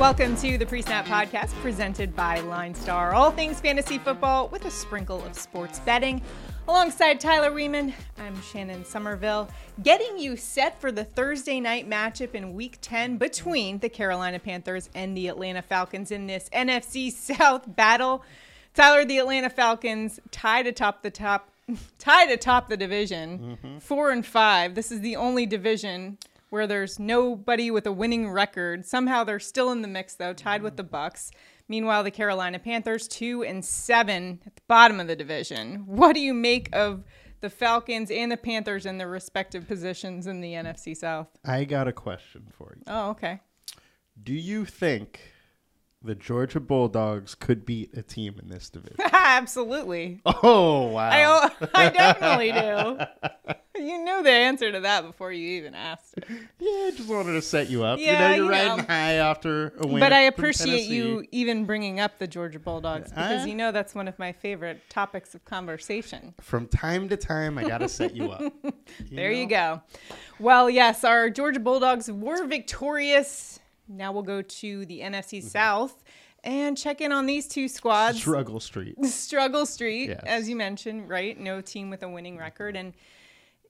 Welcome to the Pre Snap Podcast presented by LineStar. All things fantasy football with a sprinkle of sports betting. Alongside Tyler Riemann, I'm Shannon Somerville, getting you set for the Thursday night matchup in Week 10 between the Carolina Panthers and the Atlanta Falcons in this NFC South battle. Tyler, the Atlanta Falcons tied atop the top, tied atop the division, Mm-hmm. four and five. This is the only division where there's nobody with a winning record. Somehow they're still in the mix though, tied with the Bucks. Meanwhile, the Carolina Panthers two and seven at the bottom of the division. What do you make of the Falcons and the Panthers in their respective positions in the NFC South? I got a question for you. Oh, okay. Do you think the Georgia Bulldogs could beat a team in this division? Absolutely. oh wow! I, I definitely do. You knew the answer to that before you even asked. it. yeah, I just wanted to set you up. Yeah, you know, you're you riding know. high after a win. But I appreciate you even bringing up the Georgia Bulldogs because Uh, you know that's one of my favorite topics of conversation. From time to time, I gotta set you up. There you go. Well, yes, our Georgia Bulldogs were victorious. Now we'll go to the NFC Mm-hmm. South and check in on these two squads. Struggle Street. Struggle Street, Yes. as you mentioned, right? No team with a winning record. And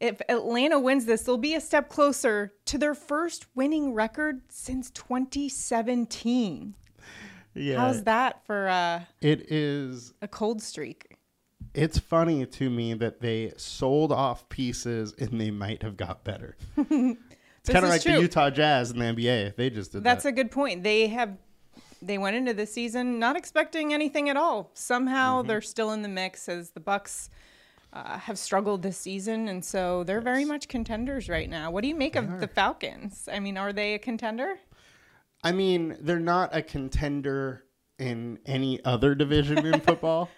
if Atlanta wins this, they'll be a step closer to their first winning record since 2017. Yeah, How's that for uh, it is. a cold streak? It's funny to me that they sold off pieces and they might have got better. It's kind of like true. the Utah Jazz in the NBA. They just did That's that. a good point. They have they went into the season not expecting anything at all. Somehow Mm-hmm. they're still in the mix as the Bucks uh, have struggled this season, and so they're very much contenders right now. What do you make of the Falcons? I mean, are they a contender? I mean, they're not a contender in any other division in football.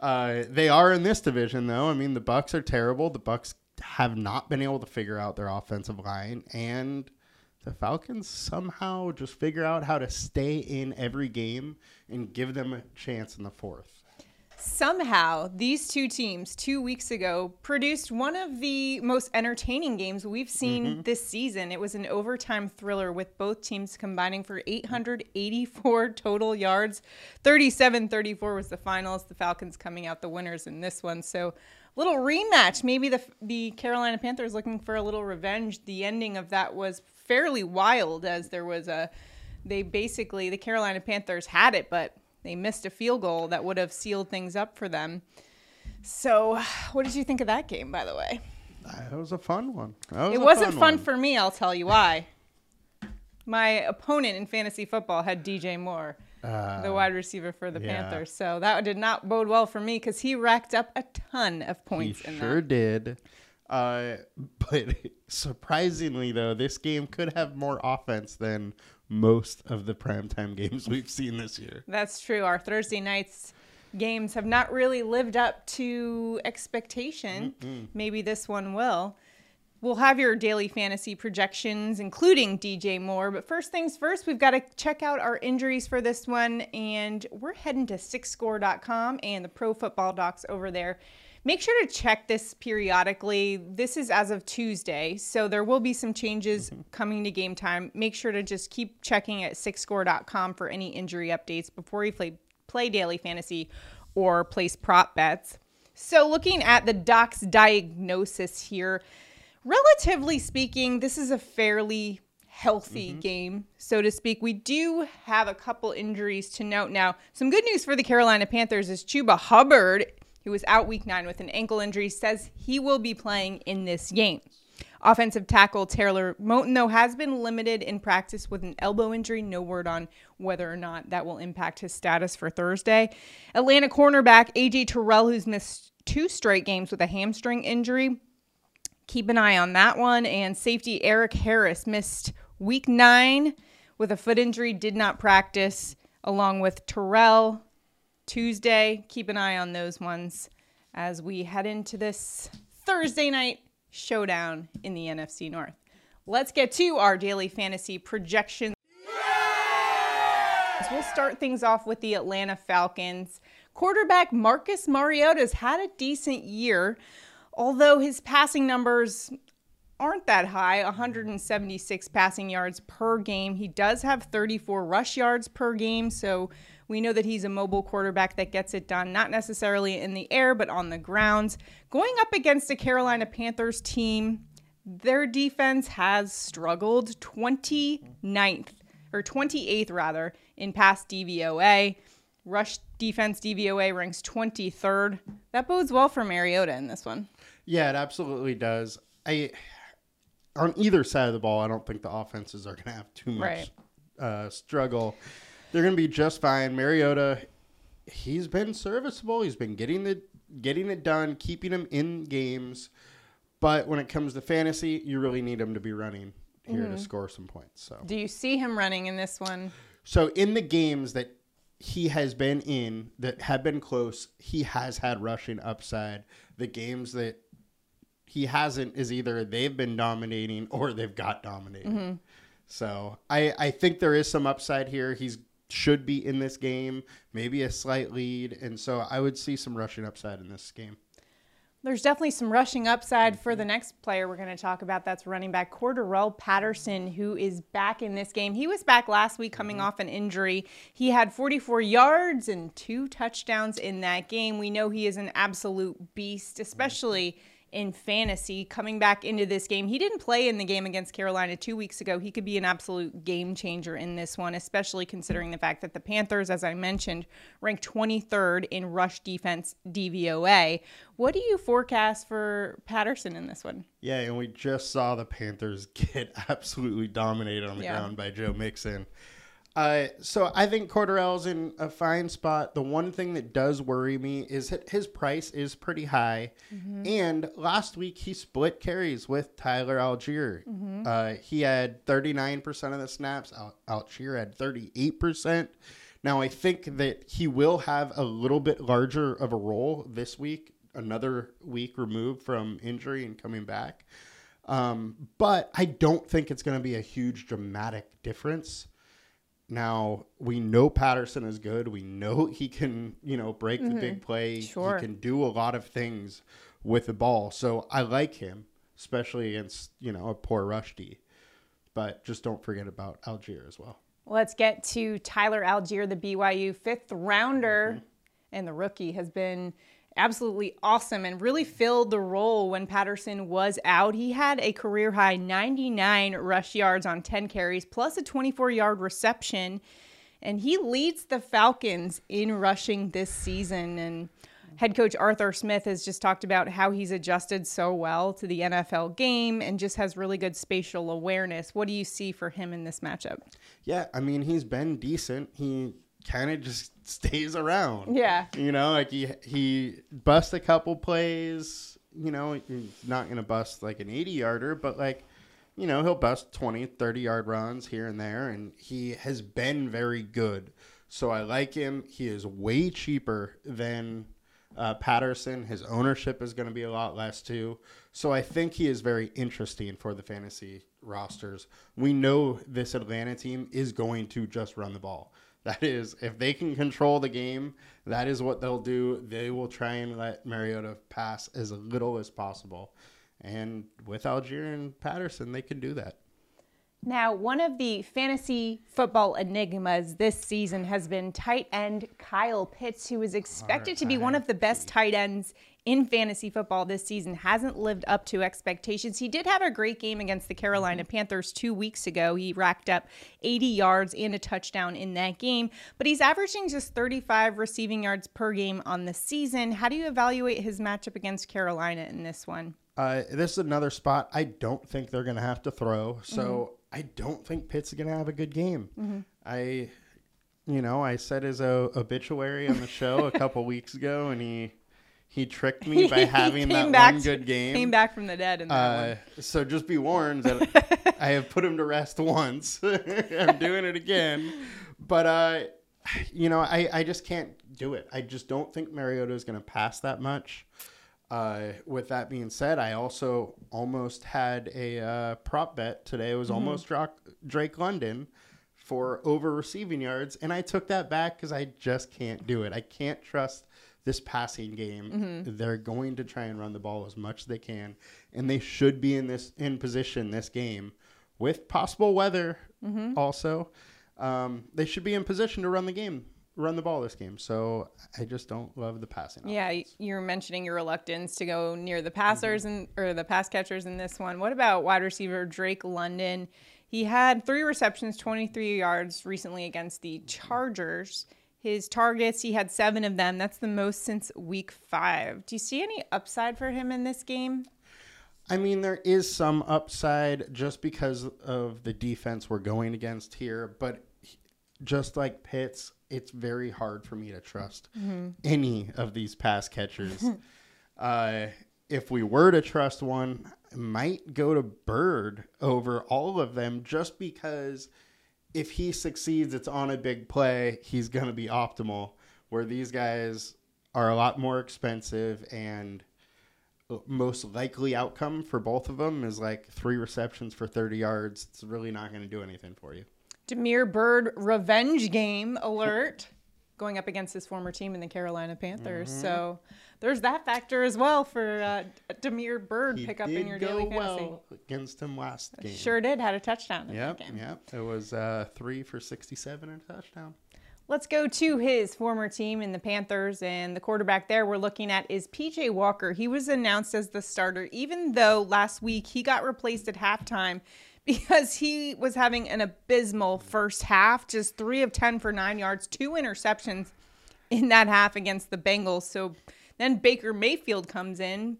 Uh, they are in this division, though. I mean, the Bucks are terrible. The Bucks have not been able to figure out their offensive line, and the Falcons somehow just figure out how to stay in every game and give them a chance in the fourth. Somehow, these two teams two weeks ago produced one of the most entertaining games we've seen mm-hmm. this season. It was an overtime thriller with both teams combining for 884 total yards. 37 34 was the finals. The Falcons coming out the winners in this one. So, little rematch. Maybe the, the Carolina Panthers looking for a little revenge. The ending of that was fairly wild as there was a. They basically, the Carolina Panthers had it, but they missed a field goal that would have sealed things up for them. So, what did you think of that game, by the way? Ah, that was a fun one. Was It wasn't fun one. for me, I'll tell you why. My opponent in fantasy football had DJ Moore, the wide receiver for the Uh, yeah. Panthers. So that did not bode well for me because he racked up a ton of He points in sure that. did. Uh, but surprisingly, though, this game could have more offense than most of the primetime games we've seen this year. That's true. Our Thursday nights games have not really lived up to expectation. Maybe this one will. We'll have your daily fantasy projections, including DJ Moore. But first things first, we've got to check out our injuries for this one. And we're heading to sicscore.com and the Pro Football Docs over there. Make sure to check this periodically. This is as of Tuesday, so there will be some changes mm-hmm. coming to game time. Make sure to just keep checking at sicscore.com for any injury updates before you play, play daily fantasy or place prop bets. So, looking at the doc's diagnosis here, relatively speaking, this is a fairly healthy mm-hmm. game, so to speak. We do have a couple injuries to note now. Some good news for the Carolina Panthers is Chuba Hubbard, who was out week nine with an ankle injury, says he will be playing in this game. Offensive tackle Taylor Moton, though, has been limited in practice with an elbow injury. No word on whether or not that will impact his status for Thursday. Atlanta cornerback AJ Terrell, who's missed two straight games with a hamstring injury. Keep an eye on that one. And safety Erik Harris missed week nine with a foot injury, did not practice, along with Terrell Tuesday. Keep an eye on those ones as we head into this Thursday night showdown in the NFC North. Let's get to our daily fantasy projections. We'll start things off with the Atlanta Falcons. Quarterback Marcus Mariota's had a decent year, although his passing numbers aren't that high 176 passing yards per game. He does have 34 rush yards per game. So we know that he's a mobile quarterback that gets it done, not necessarily in the air, but on the grounds. Going up against a Carolina Panthers team, their defense has struggled 29th or 28th rather in pass DVOA. Rush defense DVOA ranks 23rd. That bodes well for Mariota in this one. Yeah, it absolutely does. I on either side of the ball, I don't think the offenses are going to have too much right. uh, struggle. They're going to be just fine. Mariota, he's been serviceable. He's been getting the getting it done, keeping him in games. But when it comes to fantasy, you really need him to be running here mm-hmm. to score some points. So, do you see him running in this one? So, in the games that he has been in that have been close, he has had rushing upside. The games that he hasn't is either they've been dominating or they've got dominated. Mm-hmm. So I I think there is some upside here. He's should be in this game, maybe a slight lead, and so I would see some rushing upside in this game. There's definitely some rushing upside for the next player we're going to talk about. That's running back Cordarrelle Patterson, who is back in this game. He was back last week coming mm-hmm. off an injury. He had 44 yards and two touchdowns in that game. We know he is an absolute beast, especially. Mm-hmm in fantasy coming back into this game. He didn't play in the game against Carolina two weeks ago. He could be an absolute game changer in this one, especially considering the fact that the Panthers, as I mentioned, ranked 23rd in rush defense DVOA. What do you forecast for Patterson in this one? Yeah, and we just saw the Panthers get absolutely dominated on the yeah. ground by Joe Mixon. Uh, so I think Cordarrelle's in a fine spot. The one thing that does worry me is that his price is pretty high. Mm-hmm. And last week he split carries with Tyler Allgeier. Mm-hmm. Uh, he had 39% of the snaps. Al- Allgeier had 38%. Now I think that he will have a little bit larger of a role this week, another week removed from injury and coming back. Um, but I don't think it's going to be a huge dramatic difference. Now we know Patterson is good. We know he can, you know, break mm-hmm. the big play. Sure. He can do a lot of things with the ball. So I like him, especially against, you know, a poor rush D. But just don't forget about Allgeier as well. Let's get to Tyler Allgeier, the BYU fifth rounder. Mm-hmm. And the rookie has been absolutely awesome and really filled the role when Patterson was out. He had a career high 99 rush yards on 10 carries, plus a 24 yard reception. And he leads the Falcons in rushing this season. And head coach Arthur Smith has just talked about how he's adjusted so well to the NFL game and just has really good spatial awareness. What do you see for him in this matchup? Yeah, I mean, he's been decent. He kind of just stays around. Yeah. You know, like he he busts a couple plays. You know, he's not gonna bust like an 80 yarder, but like, you know, he'll bust 20, 30 yard runs here and there, and he has been very good. So I like him. He is way cheaper than uh, Patterson. His ownership is going to be a lot less too. So I think he is very interesting for the fantasy rosters. We know this Atlanta team is going to just run the ball. That is, if they can control the game, that is what they'll do. They will try and let Mariota pass as little as possible. And with Allgeier and Patterson, they can do that. Now, one of the fantasy football enigmas this season has been tight end Kyle Pitts, who is expected to be one of the best tight ends in fantasy football this season hasn't lived up to expectations. He did have a great game against the Carolina mm-hmm. Panthers two weeks ago. He racked up 80 yards and a touchdown in that game, but he's averaging just 35 receiving yards per game on the season. How do you evaluate his matchup against Carolina in this one? Uh, this is another spot I don't think they're going to have to throw. So mm-hmm. I don't think Pitts is going to have a good game. Mm-hmm. I, you know, I said his obituary on the show a couple weeks ago, and he he tricked me by having that one good game. Came back from the dead in that uh, one. So just be warned that I have put him to rest once. I'm doing it again. But uh, you know, I, I just can't do it. I just don't think Mariota is going to pass that much. Uh, with that being said, I also almost had a uh, prop bet today. It was mm-hmm. almost Drake London for over receiving yards, and I took that back because I just can't do it. I can't trust this passing game. Mm-hmm. They're going to try and run the ball as much as they can, and they should be in this in position this game with possible weather. Mm-hmm. Also, um, they should be in position to run the game, run the ball this game. So I just don't love the passing. Yeah, y- you're mentioning your reluctance to go near the passers and or the pass catchers in this one. What about wide receiver Drake London? He had three receptions, 23 yards recently against the Chargers. His targets, he had seven of them. That's the most since week five. Do you see any upside for him in this game? I mean, there is some upside just because of the defense we're going against here, but just like Pitts, it's very hard for me to trust any of these pass catchers. uh, if we were to trust one, I might go to Byrd over all of them just because if he succeeds, it's on a big play, he's going to be optimal. Where these guys are a lot more expensive and most likely outcome for both of them is like three receptions for 30 yards. It's really not going to do anything for you. Damiere Byrd revenge game alert going up against his former team in the Carolina Panthers. Mm-hmm. So there's that factor as well for uh, Damiere Byrd He pick up in your go daily fantasy. well against him last game. Sure did. Had a touchdown Yep, game. yep. It was uh, three for 67 and a touchdown. Let's go to his former team in the Panthers, and the quarterback there we're looking at is PJ Walker. He was announced as the starter, even though last week he got replaced at halftime because he was having an abysmal first half, just three of 10 for nine yards, two interceptions in that half against the Bengals. So then Baker Mayfield comes in,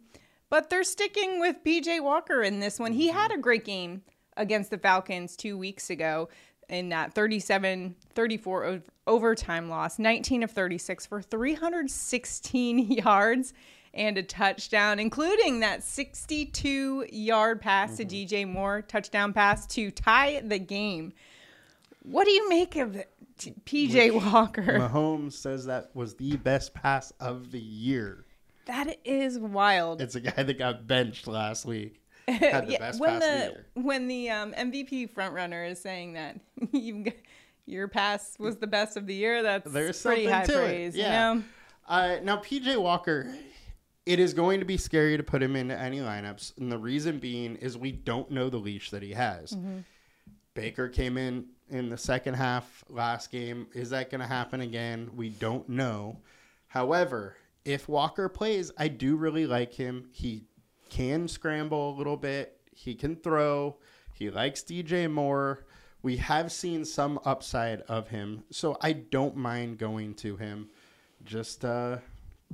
but they're sticking with PJ Walker in this one. He mm-hmm. had a great game against the Falcons two weeks ago in that 37 34 o- overtime loss 19 of 36 for 316 yards and a touchdown including that 62 yard pass to DJ Moore touchdown pass to tie the game what do you make of t- PJ Walker Mahomes says that was the best pass of the year. that is wild It's a guy that got benched last week. Had the Yeah, best when pass of the the year. when the um, MVP frontrunner is saying that your pass was the best of the year, that's There's pretty high to it, praise. yeah. You know, Uh, now, PJ Walker, it is going to be scary to put him into any lineups. And the reason being is we don't know the leash that he has. Mm-hmm. Baker came in in the second half last game. Is that going to happen again? We don't know. However, if Walker plays, I do really like him. He can scramble a little bit, he can throw, he likes DJ Moore. We have seen some upside of him, so I don't mind going to him. Just uh,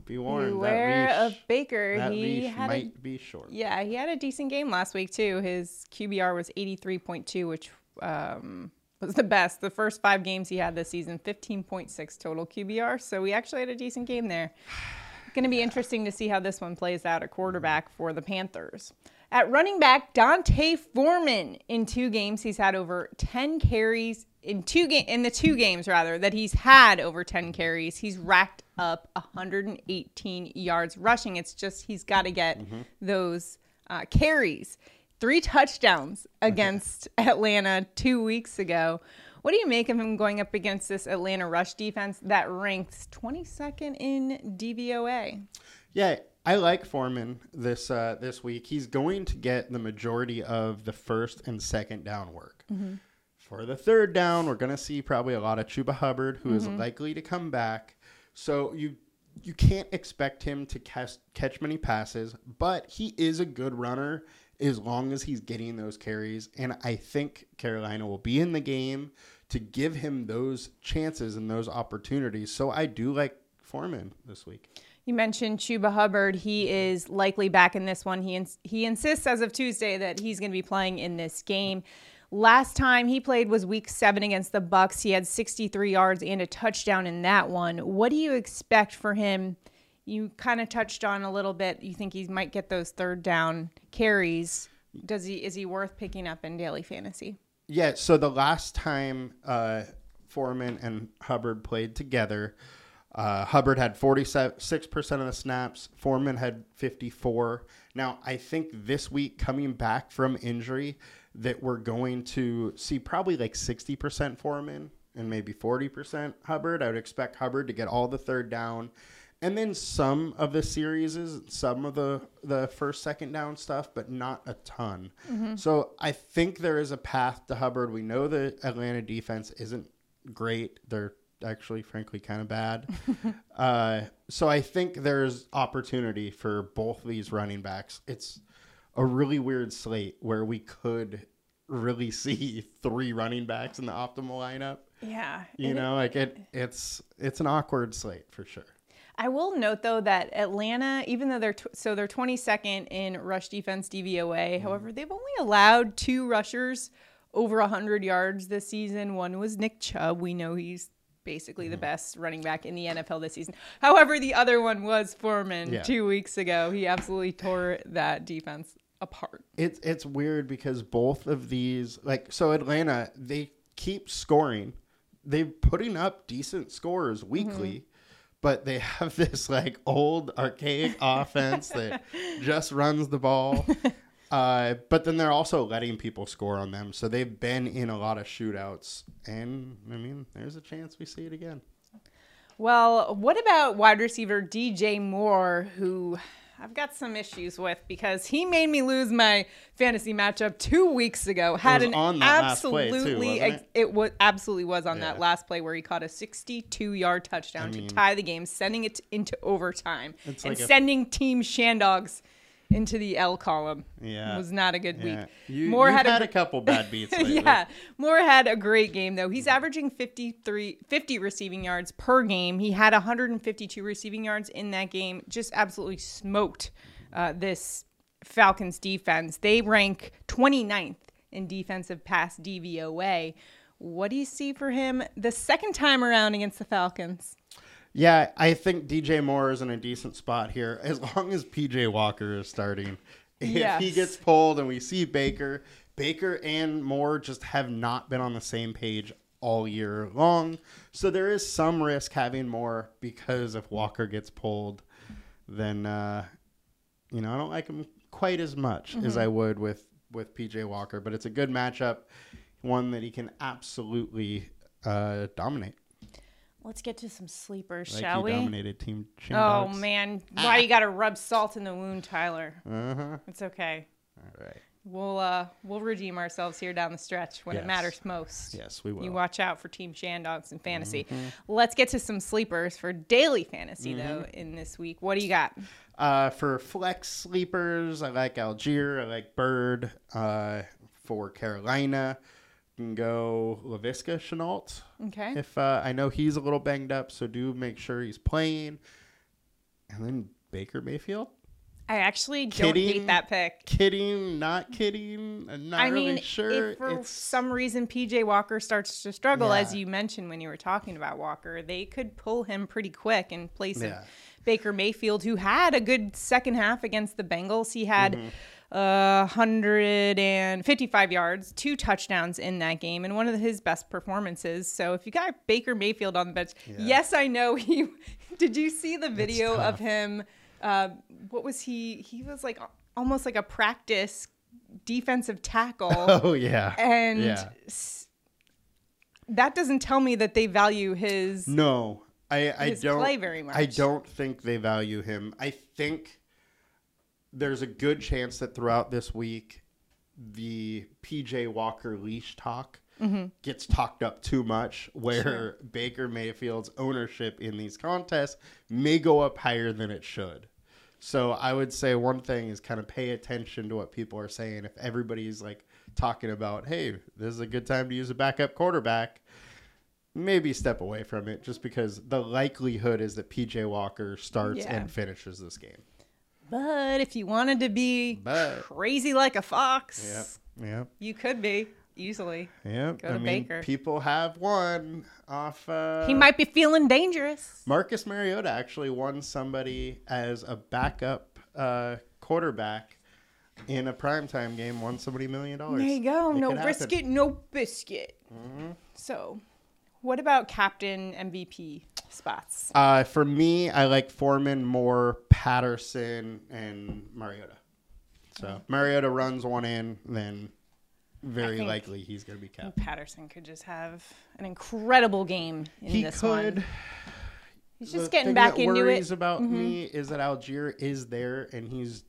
be warned. beware that of Baker. that he leash had a, might be short. yeah, he had a decent game last week too. His QBR was eighty three point two, which um, was the best. The first five games he had this season, fifteen point six total QBR. So we actually had a decent game there. Going to be interesting to see how this one plays out at quarterback for the Panthers. At running back, D'Onta Foreman in two games he's had over 10 carries in two ga- in the two games rather that he's had over 10 carries. He's racked up 118 yards rushing. It's just he's got to get those uh, carries. Three touchdowns against Atlanta 2 weeks ago. What do you make of him going up against this Atlanta rush defense that ranks 22nd in DVOA? Yeah, I like Foreman this uh, this week. He's going to get the majority of the first and second down work. For the third down, we're going to see probably a lot of Chuba Hubbard, who is likely to come back. So you you can't expect him to catch catch many passes, but he is a good runner as long as he's getting those carries. And I think Carolina will be in the game to give him those chances and those opportunities. So I do like Foreman this week. You mentioned Chuba Hubbard. He mm-hmm. is likely back in this one. He ins- he insists as of Tuesday that he's going to be playing in this game. Last time he played was week 7 against the Bucks. He had 63 yards and a touchdown in that one. What do you expect for him? You kind of touched on a little bit. You think he might get those third down carries. Does he is he worth picking up in daily fantasy? Yeah, so the last time uh, Foreman and Hubbard played together, uh, Hubbard had 46% of the snaps, Foreman had 54. Now, I think this week coming back from injury that we're going to see probably like 60% Foreman and maybe 40% Hubbard. I would expect Hubbard to get all the third down and then some of the series is some of the the first second down stuff, but not a ton. So I think there is a path to Hubbard. We know the Atlanta defense isn't great. They're actually, frankly, kind of bad. uh, so I think there's opportunity for both these running backs. It's a really weird slate where we could really see three running backs in the optimal lineup. Yeah. You and it- know, like it, it's it's an awkward slate for sure. I will note though that Atlanta, even though they're tw- so they're 22nd in rush defense DVOA, Mm-hmm. however, they've only allowed two rushers over 100 yards this season. One was Nick Chubb. We know he's basically Mm-hmm. the best running back in the NFL this season. However, the other one was Foreman Yeah. two weeks ago. He absolutely tore that defense apart. It's it's weird because both of these like so Atlanta they keep scoring. They're putting up decent scores weekly, but they have this like old archaic offense that just runs the ball. Uh, but then they're also letting people score on them. So they've been in a lot of shootouts. And I mean, there's a chance we see it again. Well, what about wide receiver DJ Moore, who I've got some issues with because he made me lose my fantasy matchup two weeks ago. Had was an on that last play, too, absolutely, it? was absolutely was on that last play where he caught a 62-yard touchdown I mean- to tie the game, sending it into overtime It's and like a- sending Team Shandogs into the L column. Yeah. It was not a good Yeah. week. You, Moore had, had, a a couple bad beats lately. yeah, Moore had a great game though. He's averaging 53 50 receiving yards per game. He had 152 receiving yards in that game. Just absolutely smoked uh, this Falcons defense. They rank 29th in defensive pass DVOA. What do you see for him the second time around against the Falcons? Yeah, I think DJ Moore is in a decent spot here as long as PJ Walker is starting. If he gets pulled and we see Baker, Baker and Moore just have not been on the same page all year long. So there is some risk having Moore because if Walker gets pulled, then uh, you know I don't like him quite as much as I would with with PJ Walker. But it's a good matchup, one that he can absolutely uh, dominate. Let's get to some sleepers, Like shall we? dominated Team Chin Oh Dogs. man, why you got to rub salt in the wound, Tyler? Uh huh. It's okay. All right. We'll uh we'll redeem ourselves here down the stretch when it matters most. Yes, we will. You watch out for Team Shandogs in fantasy. Mm-hmm. Let's get to some sleepers for daily fantasy though in this week. What do you got? Uh, for flex sleepers, I like Allgeier. I like Byrd. Uh, for Carolina, can go Laviska Shenault. Okay. If uh, I know he's a little banged up, so do make sure he's playing. And then Baker Mayfield. I actually don't hate Kidding. that pick. Kidding, not kidding. I'm not I really mean, sure. if for It's- some reason PJ Walker starts to struggle, as you mentioned when you were talking about Walker, they could pull him pretty quick in place Yeah. of Baker Mayfield, who had a good second half against the Bengals. He had Mm-hmm. Uh, 155 yards, two touchdowns in that game, and one of his best performances. So if you got Baker Mayfield on the bench, yes, I know he. Did you see the video of him? Uh, what was he? He was like almost like a practice defensive tackle. oh yeah, and yeah. s- that doesn't tell me that they value his No, I, I don't. play very I don't think they value him. I think there's a good chance that throughout this week, the PJ Walker leash talk Mm-hmm. gets talked up too much, where Baker Mayfield's ownership in these contests may go up higher than it should. So I would say one thing is kind of pay attention to what people are saying. If everybody's like talking about, hey, this is a good time to use a backup quarterback, maybe step away from it just because the likelihood is that PJ Walker starts Yeah. and finishes this game. But if you wanted to be But- crazy like a fox, Yep. Yep. you could be easily. Yep. Go I mean, Baker. people have won off. Uh, he might be feeling dangerous. Marcus Mariota actually won somebody as a backup uh, quarterback in a primetime game. Won somebody a million dollars. There you go. It no. Mm-hmm. no biscuit. So, what about captain MVP spots? Uh, for me, I like Foreman, Moore, Patterson, and Mariota. So Mariota runs one in, then very likely he's going to be captain. Patterson could just have an incredible game in He this could. one. He's just the getting back that into it. worries about me is that Allgeier is there, and he's.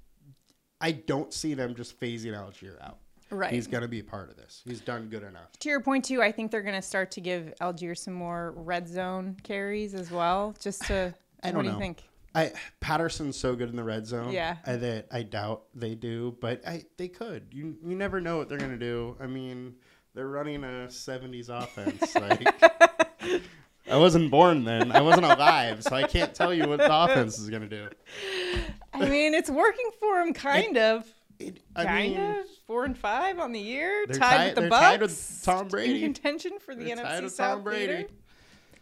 I don't see them just phasing Allgeier out. Right. He's gonna be a part of this. He's done good enough. To your point too, I think they're going to start to give Allgeier some more red zone carries as well, just to. I don't what do know. you think? I Patterson's so good in the red zone. Yeah. That I doubt they do, but I they could. You you never know what they're gonna do. I mean, they're running a '70s offense. Like, I wasn't born then. I wasn't alive, so I can't tell you what the offense is gonna do. I mean, it's working for him, kind of. It, I Kind mean, of four and five on the year, tied tied- with the they're Bucks. tied with Tom Brady. in contention for the They're tied NFC with South Tom Brady.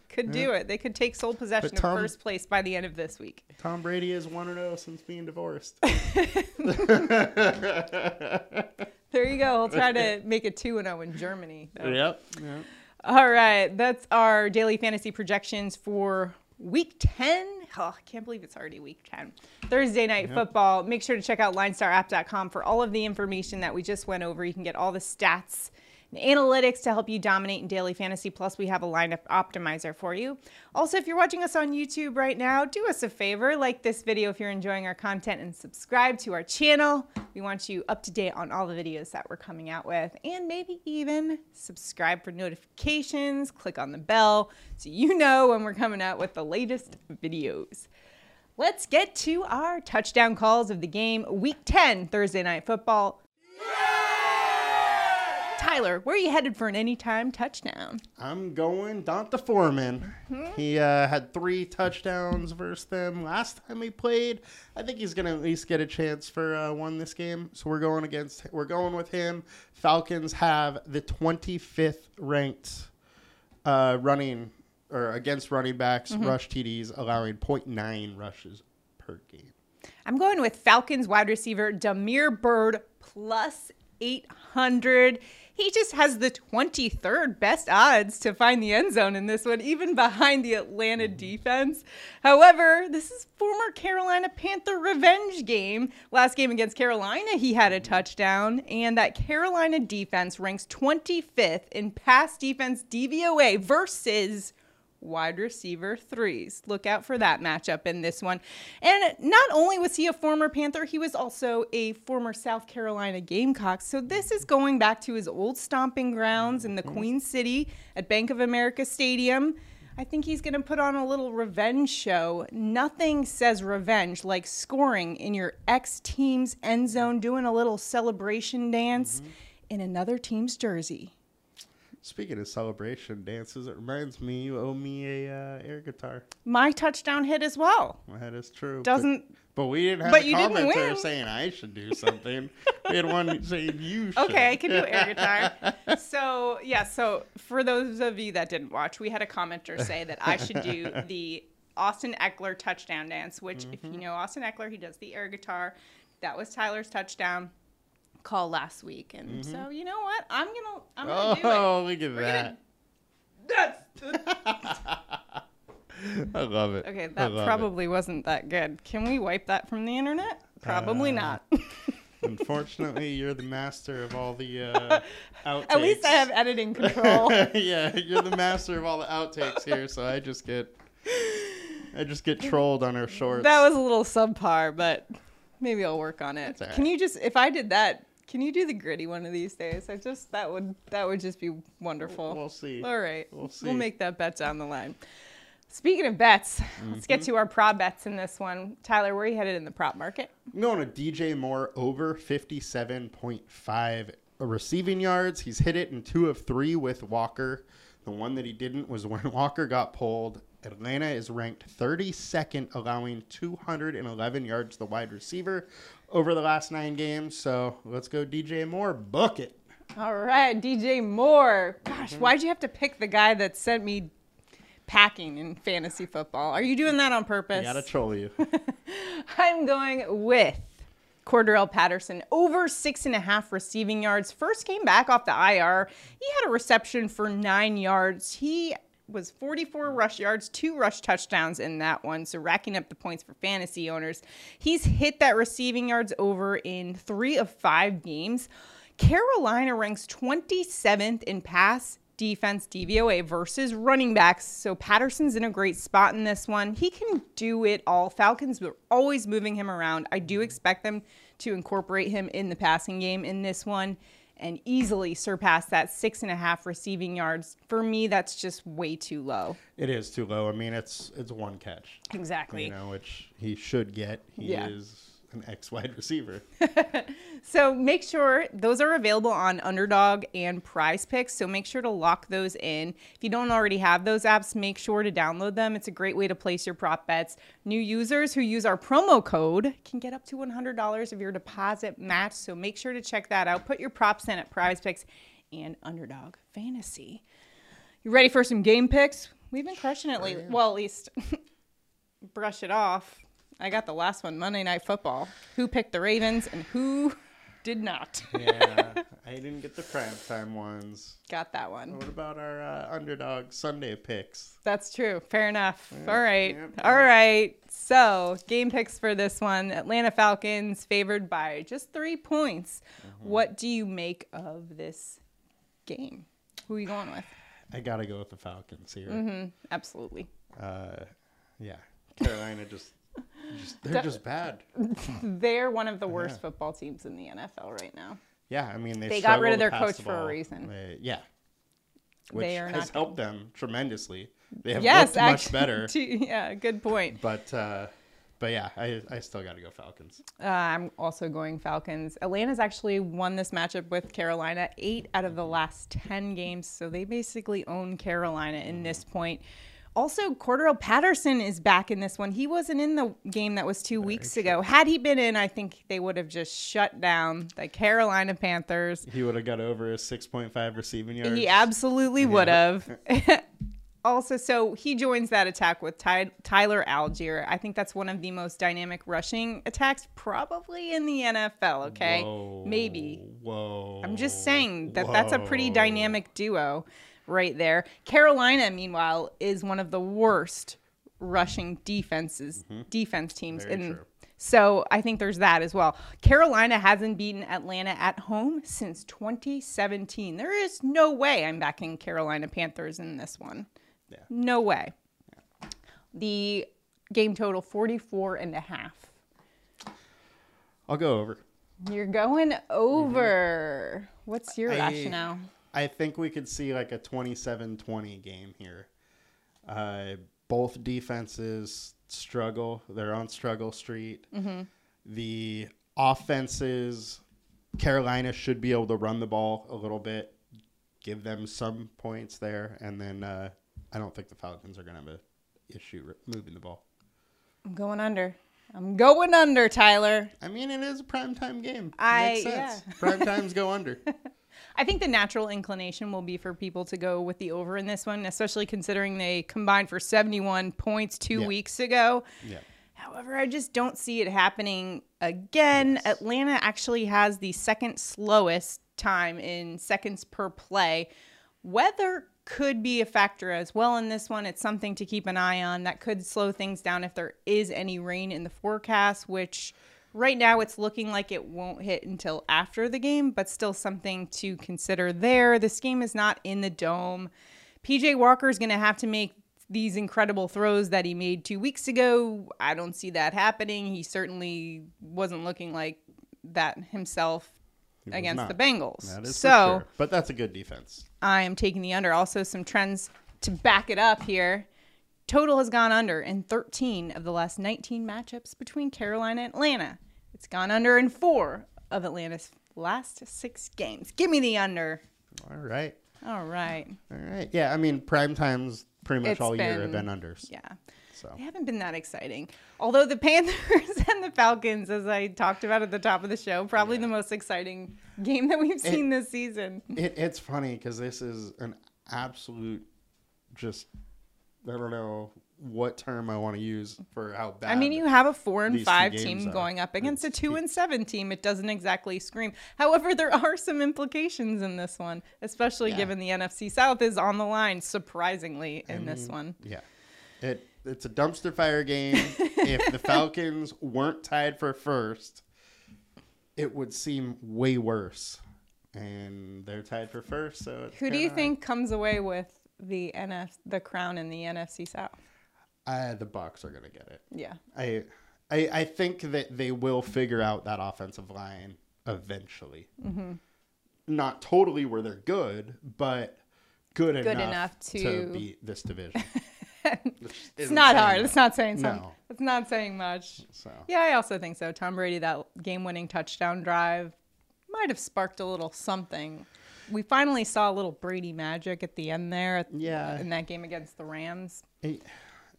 Could do it. They could take sole possession But Tom- of first place by the end of this week. Tom Brady is one and zero since being divorced. There you go. We'll try to make it two and zero in Germany. though. yep. yep. All right, that's our daily fantasy projections for week 10. Oh, I can't believe it's already week 10. Thursday night football. Make sure to check out linestarapp.com for all of the information that we just went over. You can get all the stats analytics to help you dominate in daily fantasy. Plus, we have a lineup optimizer for you. Also, if you're watching us on YouTube right now, do us a favor, like this video if you're enjoying our content and subscribe to our channel. We want you up to date on all the videos that we're coming out with and maybe even subscribe for notifications, click on the bell so you know when we're coming out with the latest videos. Let's get to our touchdown calls of the game, week 10, Thursday night football. Tyler, where are you headed for an anytime touchdown? I'm going D'Onta Foreman. He uh, had three touchdowns versus them last time we played. I think he's gonna at least get a chance for uh, one this game. So we're going against. We're going with him. Falcons have the 25th ranked uh, running or against running backs rush TDs, allowing 0.9 rushes per game. I'm going with Falcons wide receiver Damiere Byrd plus 800. He just has the 23rd best odds to find the end zone in this one, even behind the Atlanta mm-hmm. defense. However, this is former Carolina Panther revenge game. Last game against Carolina, he had a mm-hmm. touchdown, and that Carolina defense ranks 25th in pass defense DVOA versus wide receiver threes. Look out for that matchup in this one. And not only was he a former Panther, he was also a former South Carolina Gamecock. So this is going back to his old stomping grounds in the mm-hmm. Queen City at Bank of America Stadium. I think he's going to put on a little revenge show. Nothing says revenge like scoring in your ex team's end zone, doing a little celebration dance mm-hmm. in another team's jersey. Speaking of celebration dances, it reminds me you owe me a uh, air guitar. My touchdown hit as well. That is true. Doesn't But, we didn't have But a you didn't win. saying I should do something. we had one saying you should. Okay, I can do air guitar. So yeah, so for those of you that didn't watch, we had a commenter say that I should do the Austin Ekeler touchdown dance, which if Mm-hmm. you know Austin Ekeler, he does the air guitar. That was Tyler's touchdown call last week, and so you know what? I'm gonna I'm gonna do it. Mm-hmm. Oh, look at We're that. gonna- That's I love it. okay. That love it. probably wasn't that good. Can we wipe that from the internet? Probably Uh, not. Unfortunately, you're the master of all the uh, outtakes. At least I have editing control. yeah, you're the master of all the outtakes here, so I just get, I just get trolled on our shorts. That was a little subpar, but maybe I'll work on it. All Can you just if I did that, can you do the gritty one of these days? I just that would that would just be wonderful. We'll see. All right. We'll see. We'll make that bet down the line. Speaking of bets, let's get Mm-hmm. to our prop bets in this one. Tyler, where are you headed in the prop market? I'm going to DJ Moore over 57.5 receiving yards. He's hit it in two of three with Walker. The one that he didn't was when Walker got pulled. Atlanta is ranked 32nd, allowing 211 yards to the wide receiver over the last nine games. So let's go DJ Moore. Book it. All right, DJ Moore. Gosh, Mm-hmm. why'd you have to pick the guy that sent me packing in fantasy football? Are you doing that on purpose? I gotta troll you. I'm going with Cordarrelle Patterson over six and a half receiving yards. First came back off the IR. He had a reception for nine yards. He was 44 rush yards, two rush touchdowns in that one. So racking up the points for fantasy owners. He's hit that receiving yards over in three of five games. Carolina ranks 27th in pass defense DVOA versus running backs. So Patterson's in a great spot in this one. He can do it all. Falcons were always moving him around. I do expect them to incorporate him in the passing game in this one and easily surpass that six and a half receiving yards. For me, that's just way too low. It is too low. I mean, it's it's one catch, Exactly. you know, which he should get. He Yeah. is an X wide receiver. So make sure those are available on Underdog and PrizePicks. So make sure to lock those in. If you don't already have those apps, make sure to download them. It's a great way to place your prop bets. New users who use our promo code can get up to $100 of your deposit match. So make sure to check that out. Put your props in at PrizePicks and Underdog Fantasy. You ready for some game picks? We've been crushing it lately. Well, at least brush it off. I got the last one Monday Night Football. Who picked the Ravens and who did not? yeah, I didn't get the prime time ones. got that one. What about our uh, underdog Sunday picks? That's true. Fair enough. All right. yep. All right. So, game picks for this one Atlanta Falcons favored by just three points. Mm-hmm. What do you make of this game? Who are you going with? I gotta go with the Falcons here. Mm-hmm. Absolutely. Uh, yeah, Carolina just, just they're just bad. They're one of the worst football teams in the NFL right now. Yeah, I mean they, They got rid of their coach the for a reason. They- yeah, which has helped them tremendously. They have yes, looked much better, yeah, good point. but uh, but yeah, I I still got to go Falcons. Uh, I'm also going Falcons. Atlanta's actually won this matchup with Carolina eight out of the last 10 games. So they basically own Carolina in this point. Also, Cordarrelle Patterson is back in this one. He wasn't in the game that was two weeks ago. Had he been in, I think they would have just shut down the Carolina Panthers. He would have got over point five receiving yards. He absolutely would have. also, so he joins that attack with Ty- Tyler Allgeier. I think that's one of the most dynamic rushing attacks probably in the NFL, okay? Whoa, Maybe. Whoa. I'm just saying that that's a pretty dynamic duo right there. Carolina, meanwhile, is one of the worst rushing defenses, defense teams Mm-hmm. Very in true. so I think there's that as well. Carolina hasn't beaten Atlanta at home since 2017. There is no way I'm backing Carolina Panthers in this one. Yeah. No way. The game total 44 and a half. I'll go over. You're going over. What's your Mm-hmm. I- rationale? I think we could see like a 27-20 game here. Uh, both defenses struggle. They're on struggle street. Mm-hmm. The offenses, Carolina should be able to run the ball a little bit, give them some points there, and then uh, I don't think the Falcons are going to have a issue moving the ball. I'm going under. I'm going under, Tyler. I mean, it is a primetime game. I- Makes sense. yeah. Prime times go under. I think the natural inclination will be for people to go with the over in this one, especially considering they combined for 71 points two Yeah. weeks ago. Yeah. However, I just don't see it happening again. Atlanta actually has the second slowest time in seconds per play. Weather could be a factor as well in this one. It's something to keep an eye on. That could slow things down if there is any rain in the forecast, which right now it's looking like it won't hit until after the game, but still something to consider there. This game is not in the dome. PJ Walker is going to have to make these incredible throws that he made two weeks ago. I don't see that happening. He certainly wasn't looking like that himself against not. the Bengals. That is so sure. But that's a good defense. I am taking the under. Also, some trends to back it up here. Total has gone under in 13 of the last 19 matchups between Carolina and Atlanta. It's gone under in four of Atlanta's last six games. Give me the under. All right. All right. All right. Yeah, I mean, prime times pretty much It's all year have been- been unders. Yeah. So They haven't been that exciting. Although the Panthers and the Falcons, as I talked about at the top of the show, probably the most exciting game that we've seen this season. it, it's funny because this is an absolute just I don't know what term I want to use for how bad. I mean, you have a four and five team are. going up against a two and seven team. It doesn't exactly scream. However, there are some implications in this one, especially Yeah. given the NFC South is on the line, surprisingly, in this one. yeah, it it's a dumpster fire game. if the Falcons weren't tied for first, it would seem way worse and they're tied for first. So it's Who do you think comes away with the NF the crown in the NFC South? Uh, the Bucks are gonna get it. Yeah. I, I, I think that they will figure out that offensive line eventually. Mm-hmm. Not totally where they're good, but good, Good enough, enough to... to- beat this division. It's not hard. It's not saying something. No. It's not saying much. So Yeah, I also think so. Tom Brady, that game winning touchdown drive might have sparked a little something. We finally saw a little Brady magic at the end there at- Yeah. in that game against the Rams. eh,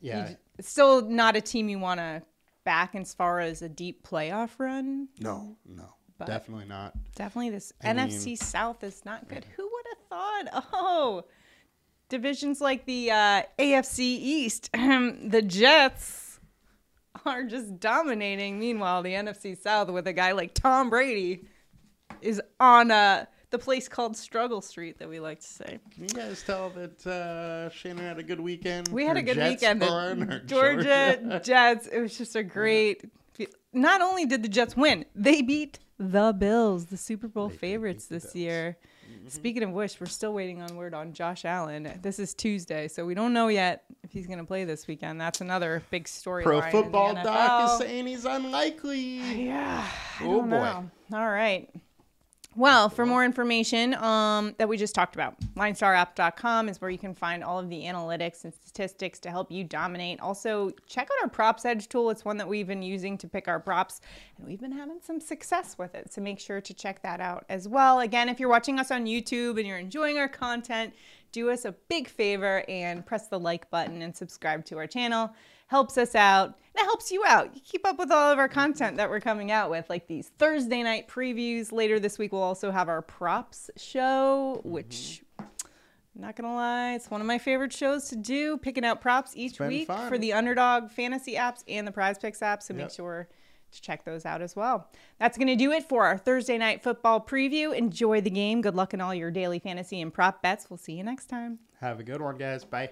yeah, You- still not a team you want to back as far as a deep playoff run. no, no, But- definitely not. Definitely this I NFC mean- South is not good. Who would have thought? Oh, divisions like the uh, AFC East, the Jets are just dominating. Meanwhile, the NFC South with a guy like Tom Brady is on uh, the place called Struggle Street that we like to say. Can you guys tell that uh, Shannon had a good weekend? We had a good Jets weekend. Won, Georgia Jets. It was just a great. Not only did the Jets win, they beat the Bills, the Super Bowl They favorites this year. Speaking of which, we're still waiting on word on Josh Allen. This is Tuesday, so we don't know yet if he's going to play this weekend. That's another big story. Pro Football Doc is saying he's unlikely. Yeah. I Oh, boy. know. All right. Well, for more information um, that we just talked about, linestarapp.com is where you can find all of the analytics and statistics to help you dominate. Also, check out our Props Edge tool. It's one that we've been using to pick our props, and we've been having some success with it. So make sure to check that out as well. Again, if you're watching us on YouTube and you're enjoying our content, do us a big favor and press the like button and subscribe to our channel. Helps us out. And it helps you out. You keep up with all of our content that we're coming out with, like these Thursday night previews. Later this week, we'll also have our props show, which I'm not gonna lie, it's one of my favorite shows to do. Picking out props each week fun. for the underdog fantasy apps and the PrizePicks app. So make sure to check those out as well. That's going to do it for our Thursday night football preview. Enjoy the game. Good luck in all your daily fantasy and prop bets. We'll see you next time. Have a good one, guys. Bye.